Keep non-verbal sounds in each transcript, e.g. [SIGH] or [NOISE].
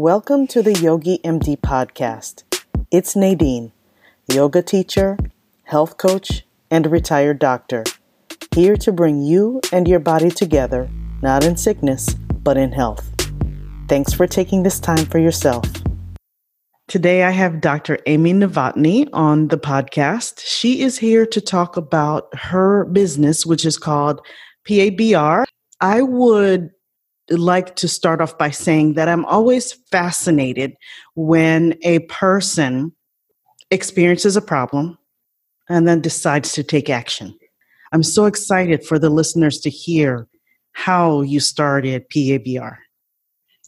Welcome to the Yogi MD podcast. It's Nadine, yoga teacher, health coach, and retired doctor, here to bring you and your body together, not in sickness, but in health. Thanks for taking this time for yourself. Today, I have Dr. Amy Novotny on the podcast. She is here to talk about her business, which is called PABR. I would like to start off by saying that I'm always fascinated when a person experiences a problem and then decides to take action. I'm so excited for the listeners to hear how you started PABR.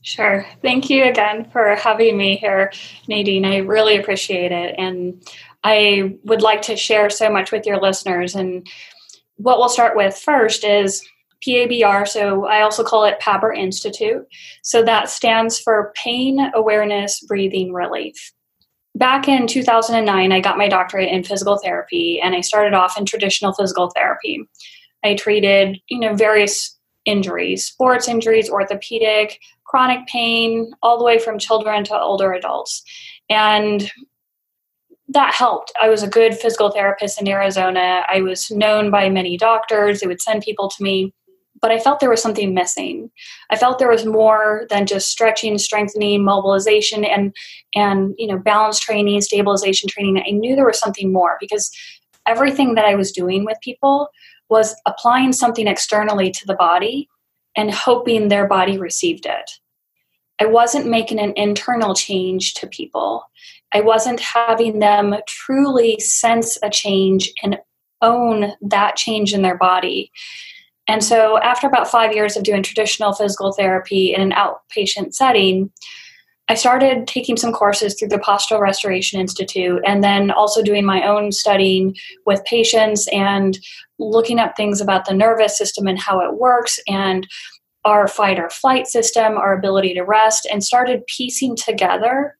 Sure. Thank you again for having me here, Nadine. I really appreciate it. And I would like to share so much with your listeners. And what we'll start with first is PABR, so I also call it PABR Institute. So that stands for Pain Awareness Breathing Relief. Back in 2009, I got my doctorate in physical therapy and I started off in traditional physical therapy. I treated, you know, various injuries, sports injuries, orthopedic, chronic pain, all the way from children to older adults. And that helped. I was a good physical therapist in Arizona. I was known by many doctors. They would send people to me but I felt there was something missing. I felt there was more than just stretching, strengthening, mobilization, and and you know balance training, stabilization training. I knew there was something more because everything that I was doing with people was applying something externally to the body and hoping their body received it. I wasn't making an internal change to people. I wasn't having them truly sense a change and own that change in their body. And so, after about five years of doing traditional physical therapy in an outpatient setting, I started taking some courses through the Postural Restoration Institute and then also doing my own studying with patients and looking up things about the nervous system and how it works and our fight or flight system, our ability to rest, and started piecing together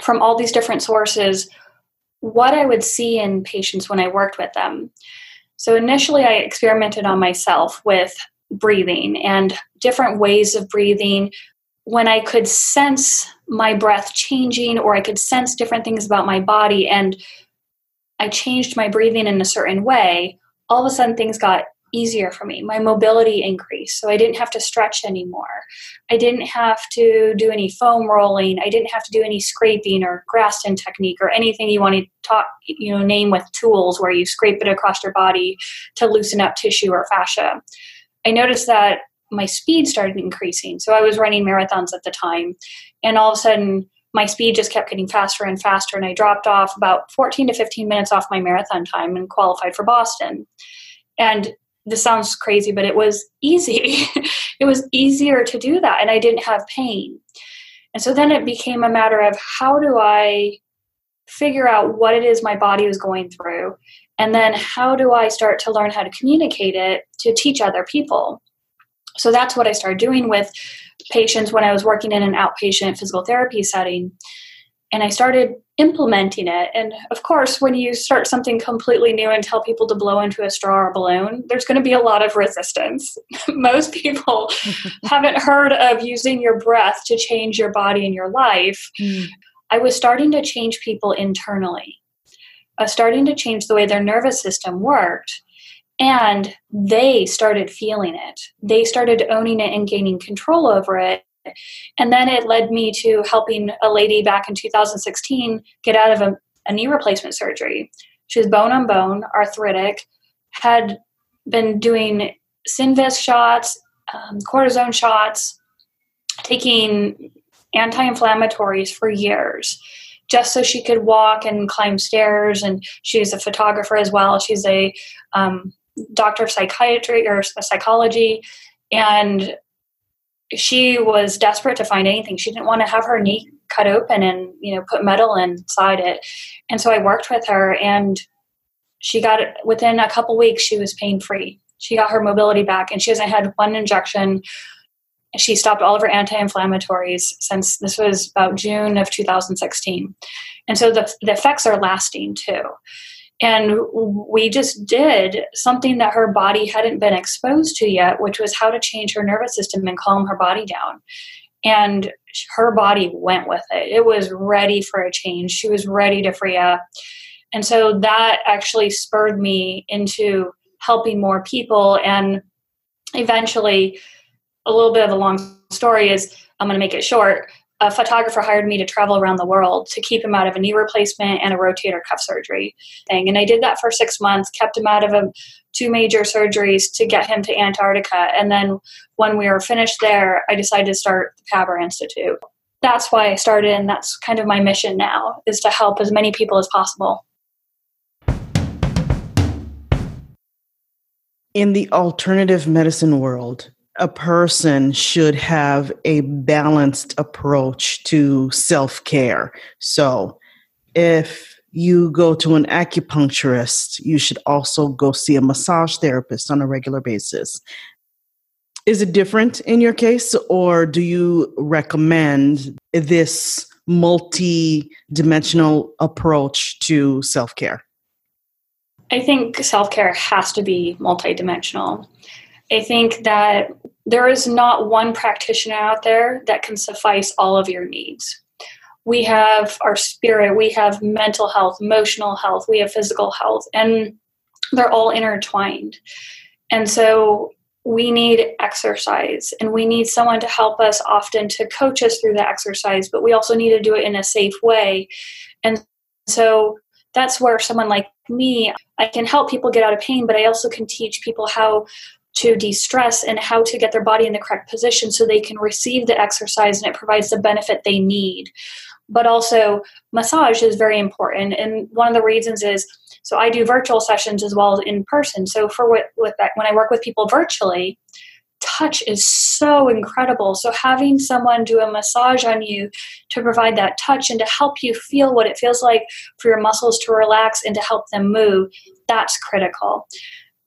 from all these different sources what I would see in patients when I worked with them. So initially, I experimented on myself with breathing and different ways of breathing. When I could sense my breath changing, or I could sense different things about my body, and I changed my breathing in a certain way, all of a sudden things got easier for me. My mobility increased, so I didn't have to stretch anymore. I didn't have to do any foam rolling. I didn't have to do any scraping or Graston technique or anything you want to talk, you know, name with tools where you scrape it across your body to loosen up tissue or fascia. I noticed that my speed started increasing. So I was running marathons at the time, and all of a sudden my speed just kept getting faster and faster, and I dropped off about 14 to 15 minutes off my marathon time and qualified for Boston. And this sounds crazy, but it was easy. [LAUGHS] it was easier to do that, and I didn't have pain. And so then it became a matter of how do I figure out what it is my body was going through, and then how do I start to learn how to communicate it to teach other people. So that's what I started doing with patients when I was working in an outpatient physical therapy setting and I started implementing it. And of course, when you start something completely new and tell people to blow into a straw or balloon, there's going to be a lot of resistance. [LAUGHS] Most people [LAUGHS] haven't heard of using your breath to change your body and your life. Mm. I was starting to change people internally. I was starting to change the way their nervous system worked. And they started feeling it. They started owning it and gaining control over it. And then it led me to helping a lady back in 2016 get out of a, a knee replacement surgery. She was bone on bone, arthritic, had been doing Synvisc shots, um, cortisone shots, taking anti inflammatories for years just so she could walk and climb stairs. And she's a photographer as well. She's a um, doctor of psychiatry or psychology. And she was desperate to find anything. She didn't want to have her knee cut open and you know put metal inside it. And so I worked with her, and she got it within a couple weeks. She was pain free. She got her mobility back, and she hasn't had one injection. She stopped all of her anti-inflammatories since this was about June of 2016, and so the the effects are lasting too. And we just did something that her body hadn't been exposed to yet, which was how to change her nervous system and calm her body down. And her body went with it. It was ready for a change. She was ready to free up. And so that actually spurred me into helping more people. And eventually, a little bit of a long story is I'm going to make it short a photographer hired me to travel around the world to keep him out of a knee replacement and a rotator cuff surgery thing. And I did that for six months, kept him out of a, two major surgeries to get him to Antarctica. And then when we were finished there, I decided to start the PABR Institute. That's why I started, and that's kind of my mission now, is to help as many people as possible. In the alternative medicine world, a person should have a balanced approach to self care. So, if you go to an acupuncturist, you should also go see a massage therapist on a regular basis. Is it different in your case, or do you recommend this multi dimensional approach to self care? I think self care has to be multidimensional. I think that there is not one practitioner out there that can suffice all of your needs. We have our spirit, we have mental health, emotional health, we have physical health, and they're all intertwined. And so we need exercise and we need someone to help us often to coach us through the exercise, but we also need to do it in a safe way. And so that's where someone like me, I can help people get out of pain, but I also can teach people how to de stress and how to get their body in the correct position so they can receive the exercise and it provides the benefit they need. But also, massage is very important. And one of the reasons is so I do virtual sessions as well as in person. So, for what, with that, when I work with people virtually, touch is so incredible. So, having someone do a massage on you to provide that touch and to help you feel what it feels like for your muscles to relax and to help them move, that's critical.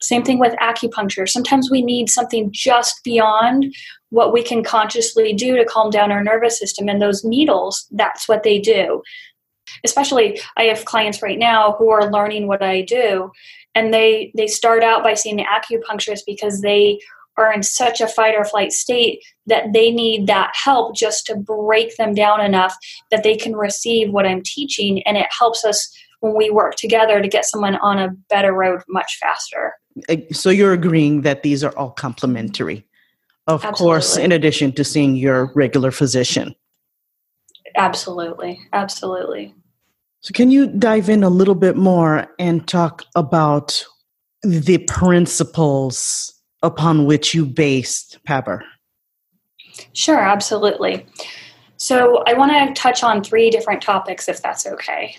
Same thing with acupuncture. Sometimes we need something just beyond what we can consciously do to calm down our nervous system. And those needles, that's what they do. Especially, I have clients right now who are learning what I do, and they they start out by seeing the acupuncturist because they are in such a fight or flight state that they need that help just to break them down enough that they can receive what I'm teaching, and it helps us when we work together to get someone on a better road much faster. Uh, so you're agreeing that these are all complementary, of Absolutely. course, in addition to seeing your regular physician. Absolutely. Absolutely. So, can you dive in a little bit more and talk about the principles upon which you based PABR? Sure, absolutely. So, I want to touch on three different topics if that's okay.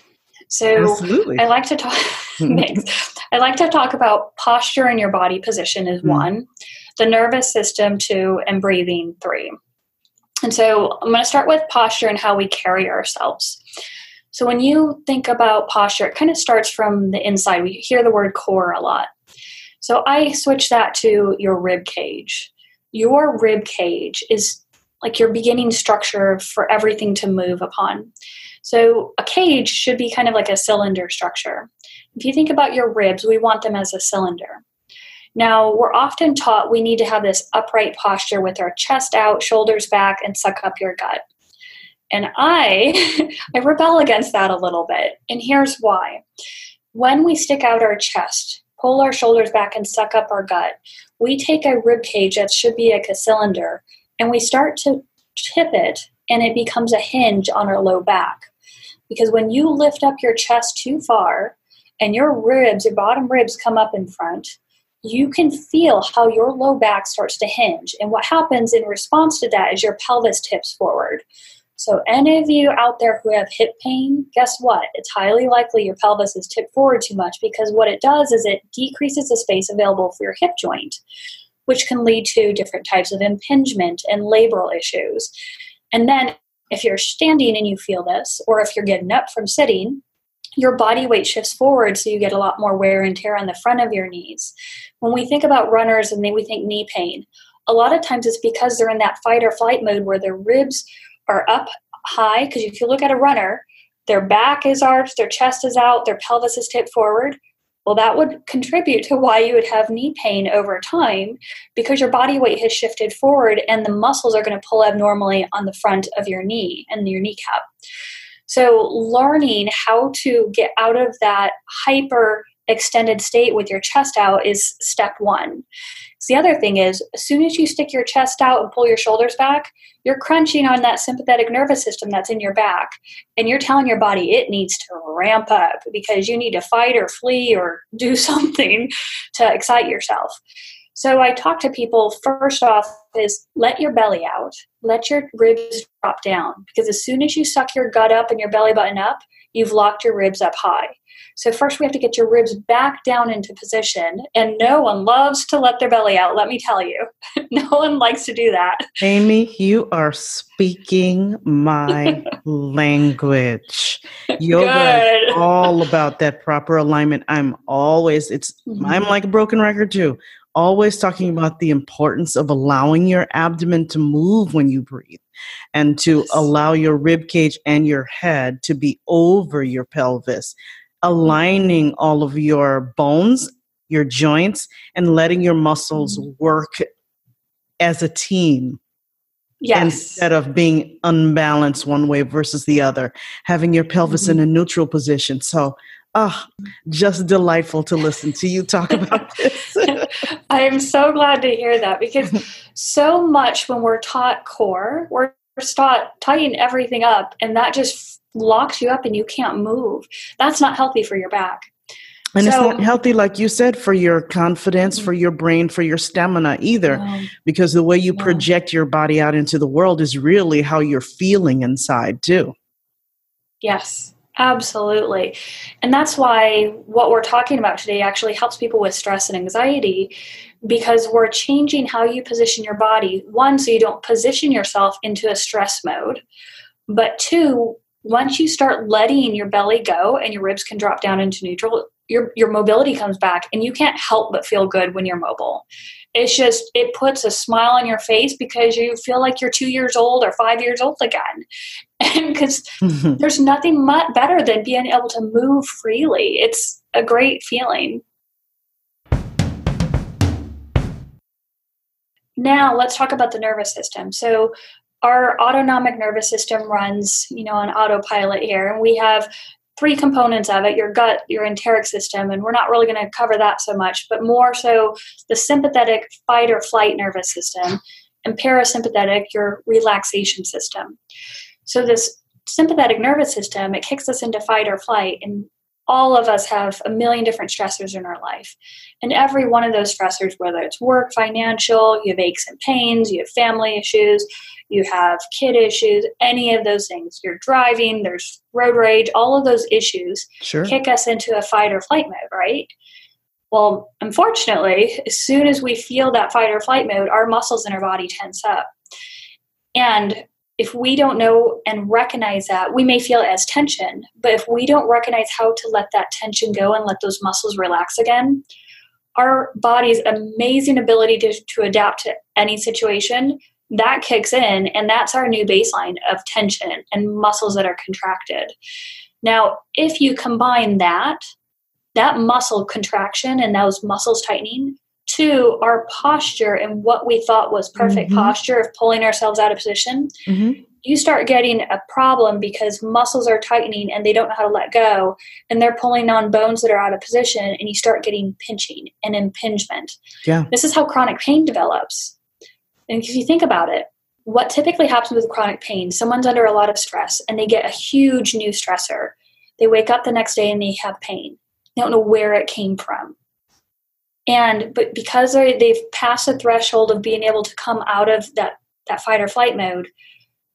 So Absolutely. I like to talk [LAUGHS] I like to talk about posture and your body position is mm one, the nervous system two, and breathing three. And so I'm going to start with posture and how we carry ourselves. So when you think about posture, it kind of starts from the inside. We hear the word core a lot. So I switch that to your rib cage. Your rib cage is like your beginning structure for everything to move upon. So a cage should be kind of like a cylinder structure. If you think about your ribs, we want them as a cylinder. Now, we're often taught we need to have this upright posture with our chest out, shoulders back, and suck up your gut. And I [LAUGHS] I rebel against that a little bit. And here's why. When we stick out our chest, pull our shoulders back and suck up our gut, we take a rib cage that should be like a cylinder and we start to tip it and it becomes a hinge on our low back. Because when you lift up your chest too far and your ribs, your bottom ribs come up in front, you can feel how your low back starts to hinge. And what happens in response to that is your pelvis tips forward. So, any of you out there who have hip pain, guess what? It's highly likely your pelvis is tipped forward too much because what it does is it decreases the space available for your hip joint, which can lead to different types of impingement and labral issues. And then if you're standing and you feel this, or if you're getting up from sitting, your body weight shifts forward so you get a lot more wear and tear on the front of your knees. When we think about runners and then we think knee pain, a lot of times it's because they're in that fight or flight mode where their ribs are up high. Because if you look at a runner, their back is arched, their chest is out, their pelvis is tipped forward. Well, that would contribute to why you would have knee pain over time because your body weight has shifted forward and the muscles are going to pull abnormally on the front of your knee and your kneecap. So, learning how to get out of that hyper extended state with your chest out is step one. So the other thing is, as soon as you stick your chest out and pull your shoulders back, you're crunching on that sympathetic nervous system that's in your back. And you're telling your body it needs to ramp up because you need to fight or flee or [LAUGHS] do something to excite yourself. So I talk to people first off is let your belly out, let your ribs drop down because as soon as you suck your gut up and your belly button up, you've locked your ribs up high. So first we have to get your ribs back down into position. And no one loves to let their belly out, let me tell you. [LAUGHS] no one likes to do that. Amy, you are speaking my [LAUGHS] language. Yoga is all about that proper alignment. I'm always it's mm-hmm. I'm like a broken record too. Always talking about the importance of allowing your abdomen to move when you breathe and to yes. allow your rib cage and your head to be over your pelvis aligning all of your bones, your joints, and letting your muscles mm-hmm. work as a team. Yes. Instead of being unbalanced one way versus the other, having your pelvis mm-hmm. in a neutral position. So, oh, just delightful to listen to you talk about [LAUGHS] this. I am so glad to hear that because so much when we're taught core, we're taught tighten everything up, and that just locks you up and you can't move. That's not healthy for your back. And so, it's not healthy, like you said, for your confidence, for your brain, for your stamina either, um, because the way you yeah. project your body out into the world is really how you're feeling inside, too. Yes, absolutely. And that's why what we're talking about today actually helps people with stress and anxiety because we're changing how you position your body. One, so you don't position yourself into a stress mode, but two, once you start letting your belly go and your ribs can drop down into neutral, your your mobility comes back and you can't help but feel good when you're mobile. It's just it puts a smile on your face because you feel like you're 2 years old or 5 years old again. [LAUGHS] And cuz [LAUGHS] there's nothing much better than being able to move freely. It's a great feeling. Now, let's talk about the nervous system. So, our autonomic nervous system runs, you know, on autopilot here, and we have three components of it your gut, your enteric system, and we're not really going to cover that so much, but more so the sympathetic fight or flight nervous system, and parasympathetic, your relaxation system. So, this sympathetic nervous system, it kicks us into fight or flight, and all of us have a million different stressors in our life. And every one of those stressors, whether it's work, financial, you have aches and pains, you have family issues, you have kid issues, any of those things. You're driving, there's road rage, all of those issues sure. kick us into a fight or flight mode, right? Well, unfortunately, as soon as we feel that fight or flight mode, our muscles in our body tense up. And if we don't know and recognize that, we may feel as tension. But if we don't recognize how to let that tension go and let those muscles relax again, our body's amazing ability to, to adapt to any situation that kicks in and that's our new baseline of tension and muscles that are contracted now if you combine that that muscle contraction and those muscles tightening to our posture and what we thought was perfect mm-hmm. posture of pulling ourselves out of position mm-hmm. you start getting a problem because muscles are tightening and they don't know how to let go and they're pulling on bones that are out of position and you start getting pinching and impingement yeah this is how chronic pain develops and if you think about it, what typically happens with chronic pain, someone's under a lot of stress and they get a huge new stressor. They wake up the next day and they have pain. They don't know where it came from. And but because they've passed the threshold of being able to come out of that, that fight or flight mode,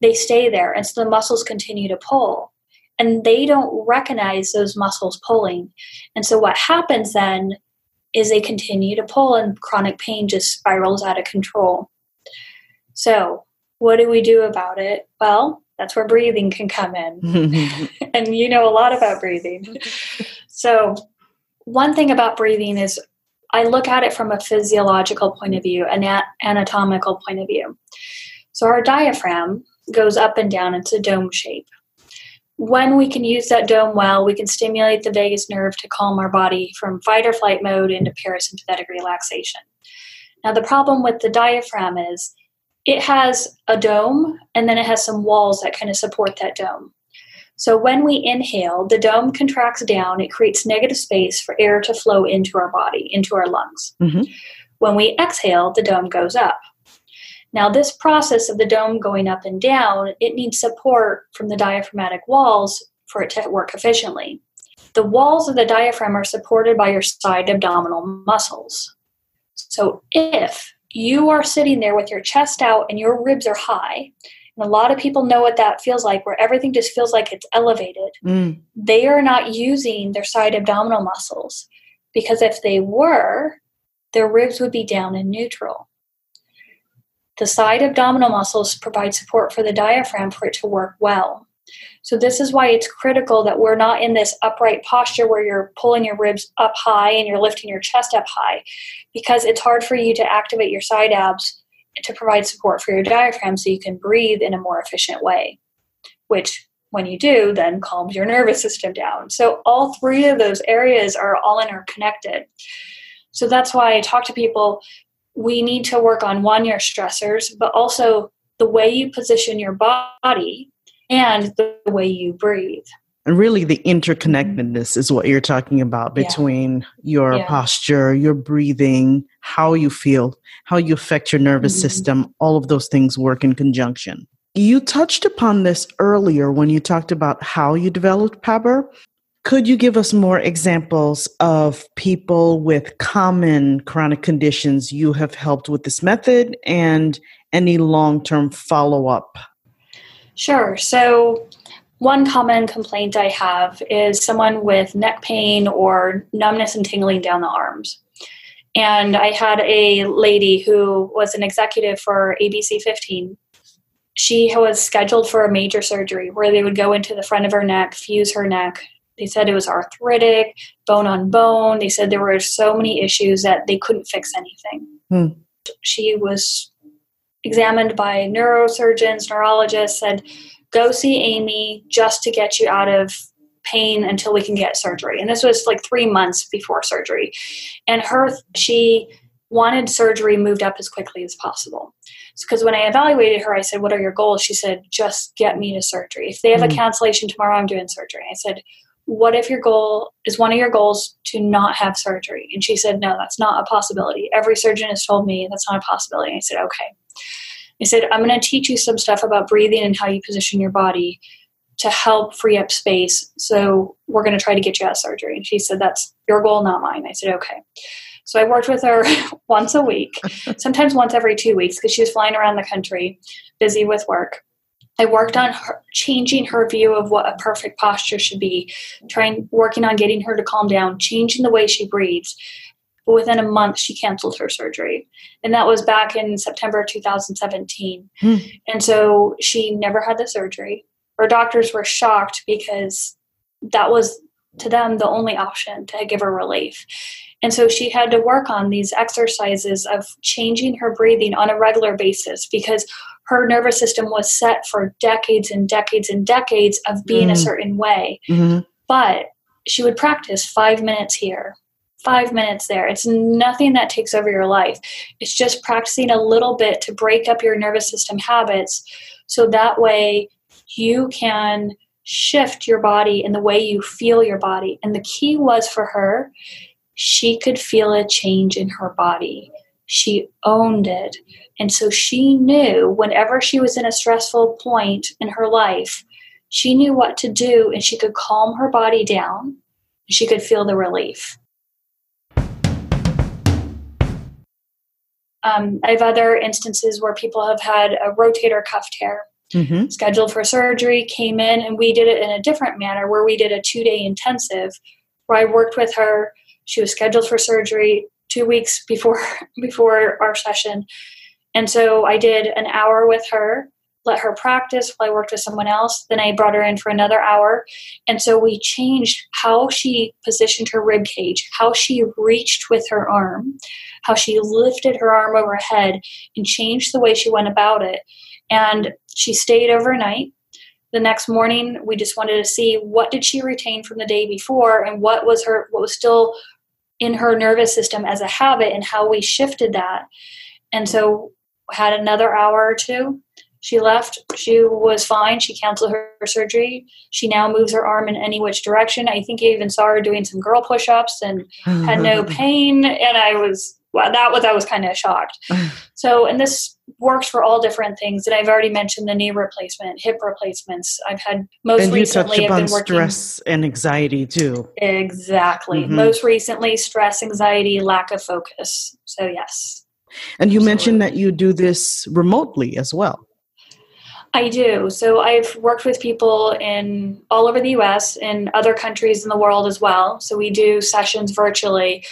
they stay there. And so the muscles continue to pull. And they don't recognize those muscles pulling. And so what happens then is they continue to pull and chronic pain just spirals out of control. So, what do we do about it? Well, that's where breathing can come in. [LAUGHS] and you know a lot about breathing. [LAUGHS] so, one thing about breathing is I look at it from a physiological point of view, an anatomical point of view. So, our diaphragm goes up and down, it's a dome shape. when we can use that dome well, we can stimulate the vagus nerve to calm our body from fight or flight mode into parasympathetic relaxation. Now, the problem with the diaphragm is it has a dome and then it has some walls that kind of support that dome. So when we inhale, the dome contracts down, it creates negative space for air to flow into our body, into our lungs. Mm-hmm. When we exhale, the dome goes up. Now, this process of the dome going up and down, it needs support from the diaphragmatic walls for it to work efficiently. The walls of the diaphragm are supported by your side abdominal muscles. So if you are sitting there with your chest out and your ribs are high, and a lot of people know what that feels like, where everything just feels like it's elevated. Mm. They are not using their side abdominal muscles because if they were, their ribs would be down in neutral. The side abdominal muscles provide support for the diaphragm for it to work well. So, this is why it's critical that we're not in this upright posture where you're pulling your ribs up high and you're lifting your chest up high, because it's hard for you to activate your side abs to provide support for your diaphragm so you can breathe in a more efficient way, which when you do, then calms your nervous system down. So, all three of those areas are all interconnected. So, that's why I talk to people we need to work on one, your stressors, but also the way you position your body and the way you breathe. And really, the interconnectedness is what you're talking about between yeah. your yeah. posture, your breathing, how you feel, how you affect your nervous mm-hmm. system. All of those things work in conjunction. You touched upon this earlier when you talked about how you developed PABR. Could you give us more examples of people with common chronic conditions you have helped with this method and any long term follow up? Sure. So, one common complaint I have is someone with neck pain or numbness and tingling down the arms. And I had a lady who was an executive for ABC 15. She was scheduled for a major surgery where they would go into the front of her neck, fuse her neck. They said it was arthritic, bone on bone. They said there were so many issues that they couldn't fix anything. Hmm. She was examined by neurosurgeons, neurologists, said, go see Amy just to get you out of pain until we can get surgery. And this was like three months before surgery. And her, she wanted surgery moved up as quickly as possible. Because when I evaluated her, I said, What are your goals? She said, Just get me to surgery. If they have mm-hmm. a hmm. cancellation tomorrow, I'm doing surgery. I said, What if your goal is one of your goals to not have surgery? And she said, No, that's not a possibility. Every surgeon has told me that's not a possibility. And I said, Okay. I said, I'm going to teach you some stuff about breathing and how you position your body to help free up space. So we're going to try to get you out of surgery. And she said, That's your goal, not mine. I said, Okay. So I worked with her [LAUGHS] once a week, [LAUGHS] sometimes once every two weeks because she was flying around the country, busy with work. I worked on her, changing her view of what a perfect posture should be, trying working on getting her to calm down, changing the way she breathes, but within a month, she canceled her surgery. And that was back in September 2017. Hmm. And so she never had the surgery. Her doctors were shocked because that was to them the only option to give her relief. And so she had to work on these exercises of changing her breathing on a regular basis because her nervous system was set for decades and decades and decades of being mm. a certain way. Mm-hmm. But she would practice five minutes here, five minutes there. It's nothing that takes over your life. It's just practicing a little bit to break up your nervous system habits so that way you can shift your body and the way you feel your body. And the key was for her, she could feel a change in her body. She owned it. And so she knew whenever she was in a stressful point in her life, she knew what to do and she could calm her body down. She could feel the relief. Um, I have other instances where people have had a rotator cuff tear, mm-hmm. scheduled for surgery, came in, and we did it in a different manner where we did a two day intensive where I worked with her. She was scheduled for surgery two weeks before [LAUGHS] before our session. And so I did an hour with her let her practice while I worked with someone else. Then I brought her in for another hour. And so we changed how she positioned her rib cage, how she reached with her arm, how she lifted her arm overhead, and changed the way she went about it. And she stayed overnight. the next morning we just wanted to see what did she retain from the day before and what was her what was still in her nervous system as a habit and how we shifted that and so had another hour or two she left she was fine she canceled her, her surgery she now moves her arm in any which direction i think i even saw her doing some girl push-ups and had no [LAUGHS] pain and i was well, that was I was kind of shocked. so, and this works for all different things. And I've already mentioned the knee replacement, hip replacements. I've had most and recently. you touched I've upon stress and anxiety too. Exactly. Mm-hmm. Most recently, stress, anxiety, lack of focus. So yes. And you Absolutely. mentioned that you do this remotely as well. I do. So I've worked with people in all over the US and other countries in the world as well. So we do sessions virtually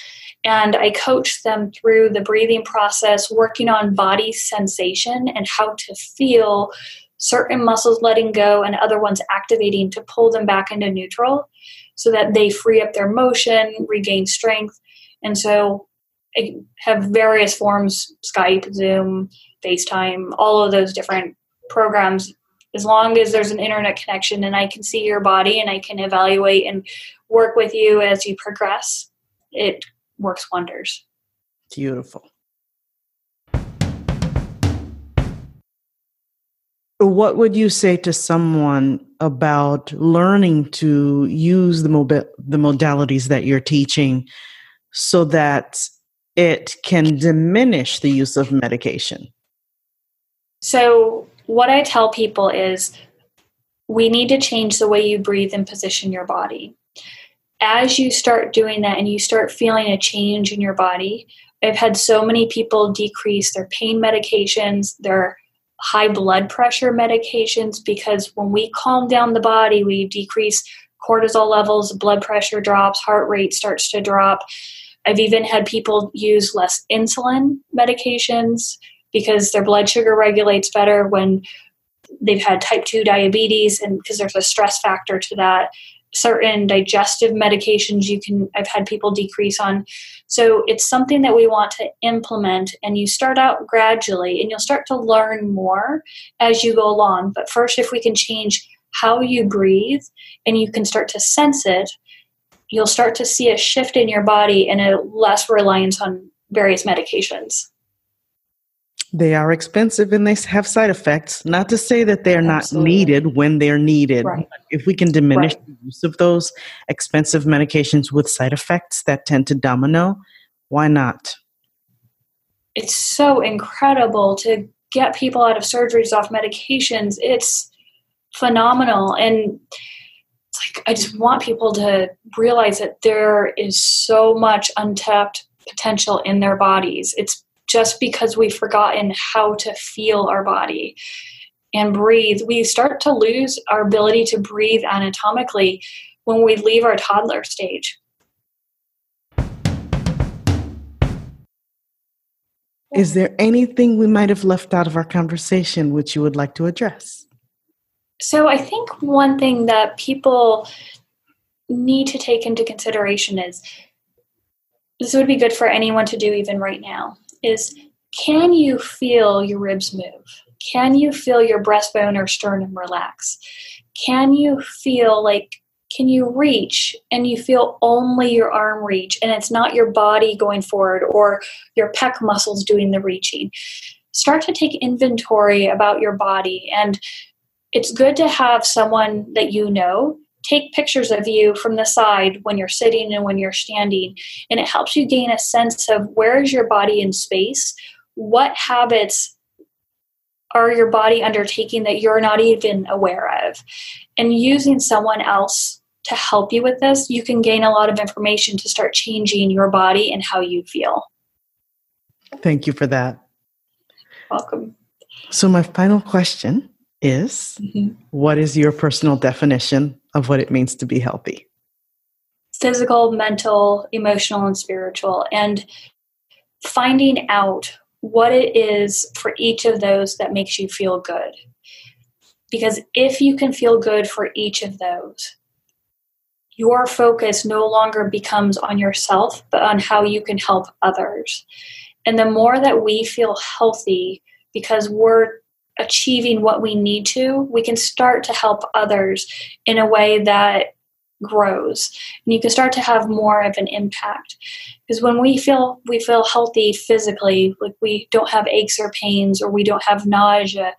and I coach them through the breathing process, working on body sensation and how to feel certain muscles letting go and other ones activating to pull them back into neutral so that they free up their motion, regain strength. And so I have various forms Skype, Zoom, FaceTime, all of those different programs. As long as there's an internet connection and I can see your body and I can evaluate and work with you as you progress, it works wonders. Beautiful. What would you say to someone about learning to use the mobi- the modalities that you're teaching so that it can diminish the use of medication? So, what I tell people is we need to change the way you breathe and position your body as you start doing that and you start feeling a change in your body, I've had so many people decrease their pain medications, their high blood pressure medications, because when we calm down the body, we decrease cortisol levels, blood pressure drops, heart rate starts to drop. I've even had people use less insulin medications because their blood sugar regulates better when they've had type 2 diabetes and because there's a stress factor to that. Certain digestive medications you can i've had people decrease on. So it's something that we want to implement and you start out gradually and you'll start to learn more as you go along. But first if we can change how you breathe and you can start to sense it you'll start to see a shift in your body and a less reliance on various medications they are expensive and they have side effects. Not to say that they're Absolutely. not needed when they're needed. Right. If we can diminish right. the use of those expensive medications with side effects that tend to domino, why not? It's so incredible to get people out of surgeries off medications. It's phenomenal. And it's like, I just want people to realize that there is so much untapped potential in their bodies. It's just because we've forgotten how to feel our body and breathe, we start to lose our ability to breathe anatomically when we leave our toddler stage. Is there anything we might have left out of our conversation which you would like to address? So, I think one thing that people need to take into consideration is this would be good for anyone to do even right now is can you feel your ribs move? Can you feel your breastbone or sternum relax? Can you feel like can you reach and you feel only your arm reach and it's not your body going forward or your pec muscles doing the reaching? Start to take inventory about your body and it's good to have someone that you know take pictures of you from the side when you're sitting and when you're standing and it helps you gain a sense of where is your body in space what habits are your body undertaking that you're not even aware of? And using someone else to help you with this you can gain a lot of information to start changing your body and how you feel. Thank you for that. Welcome. So my final question is mm-hmm. what is your personal definition of what it means to be healthy? Physical, mental, emotional, and spiritual. And finding out what it is for each of those that makes you feel good. Because if you can feel good for each of those, your focus no longer becomes on yourself, but on how you can help others. And the more that we feel healthy because we're achieving what we need to, we can start to help others in a way that grows. And you can start to have more of an impact. Because when we feel we feel healthy physically like we don't have aches or pains or we don't have nausea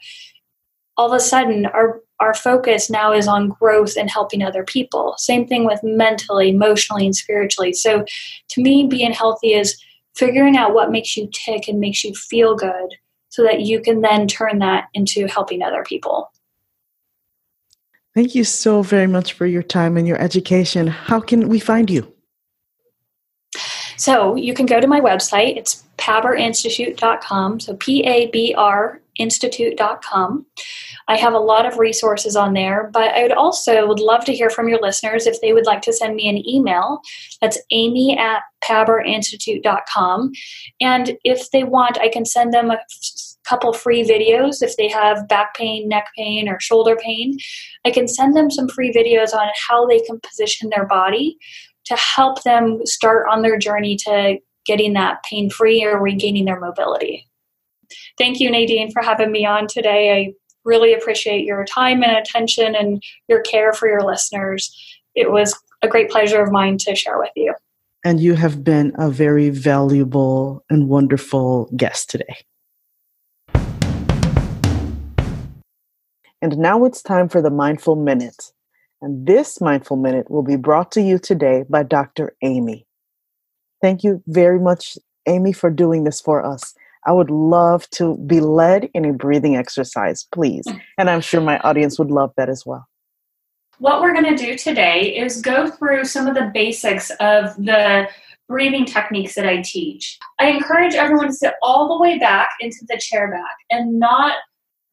all of a sudden our our focus now is on growth and helping other people. Same thing with mentally emotionally and spiritually. So to me being healthy is figuring out what makes you tick and makes you feel good so that you can then turn that into helping other people Thank you so very much for your time and your education. How can we find you? So you can go to my website. It's pabrinstitute.com. So P A B R institute.com. I have a lot of resources on there, but I would also would love to hear from your listeners if they would like to send me an email. That's amy at pabrinstitute.com. And if they want, I can send them a couple free videos if they have back pain, neck pain, or shoulder pain. I can send them some free videos on how they can position their body to help them start on their journey to getting that pain free or regaining their mobility. Thank you, Nadine, for having me on today. I really appreciate your time and attention and your care for your listeners. It was a great pleasure of mine to share with you. And you have been a very valuable and wonderful guest today. And now it's time for the Mindful Minute. And this Mindful Minute will be brought to you today by Dr. Amy. Thank you very much, Amy, for doing this for us. I would love to be led in a breathing exercise, please. And I'm sure my audience would love that as well. What we're going to do today is go through some of the basics of the breathing techniques that I teach. I encourage everyone to sit all the way back into the chair back and not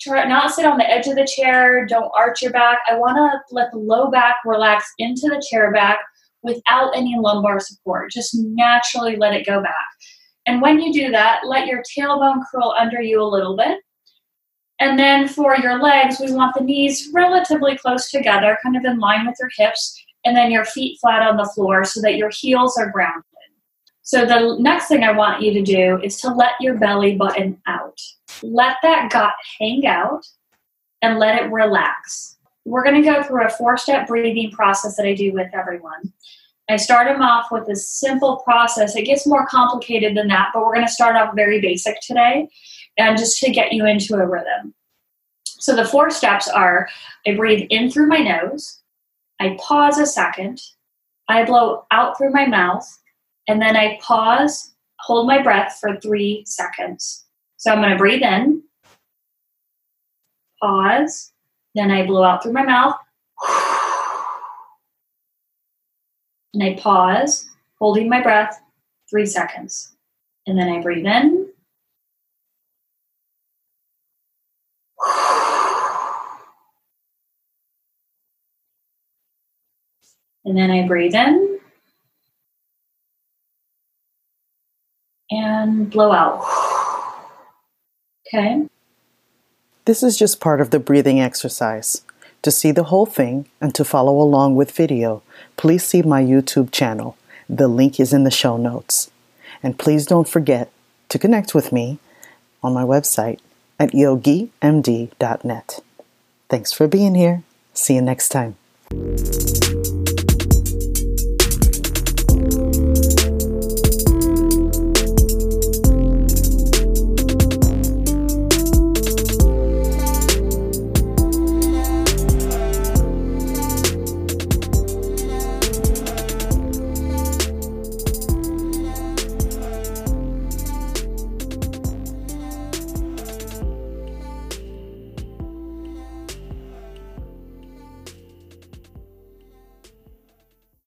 try not sit on the edge of the chair. Don't arch your back. I want to let the low back relax into the chair back without any lumbar support. Just naturally let it go back. And when you do that let your tailbone curl under you a little bit. And then for your legs we want the knees relatively close together kind of in line with your hips and then your feet flat on the floor so that your heels are grounded so the next thing I want you to do is to let your belly button out. Let that gut hang out and let it relax. We're going to go through a four step breathing process that I do with everyone. I start them off with a simple process. It gets more complicated than that, but we're going to start off very basic today and just to get you into a rhythm. So the four steps are I breathe in through my nose, I pause a second, I blow out through my mouth, and then I pause, hold my breath for three seconds. So I'm going to breathe in, pause, then I blow out through my mouth, [SIGHS] and I pause, holding my breath three seconds. And then I breathe in. [SIGHS] And then I breathe in. And blow out. Okay. This is just part of the breathing exercise. To see the whole thing and to follow along with video, please see my YouTube channel. The link is in the show notes. And please don't forget to connect with me on my website at yogimd.net. Thanks for being here. See you next time.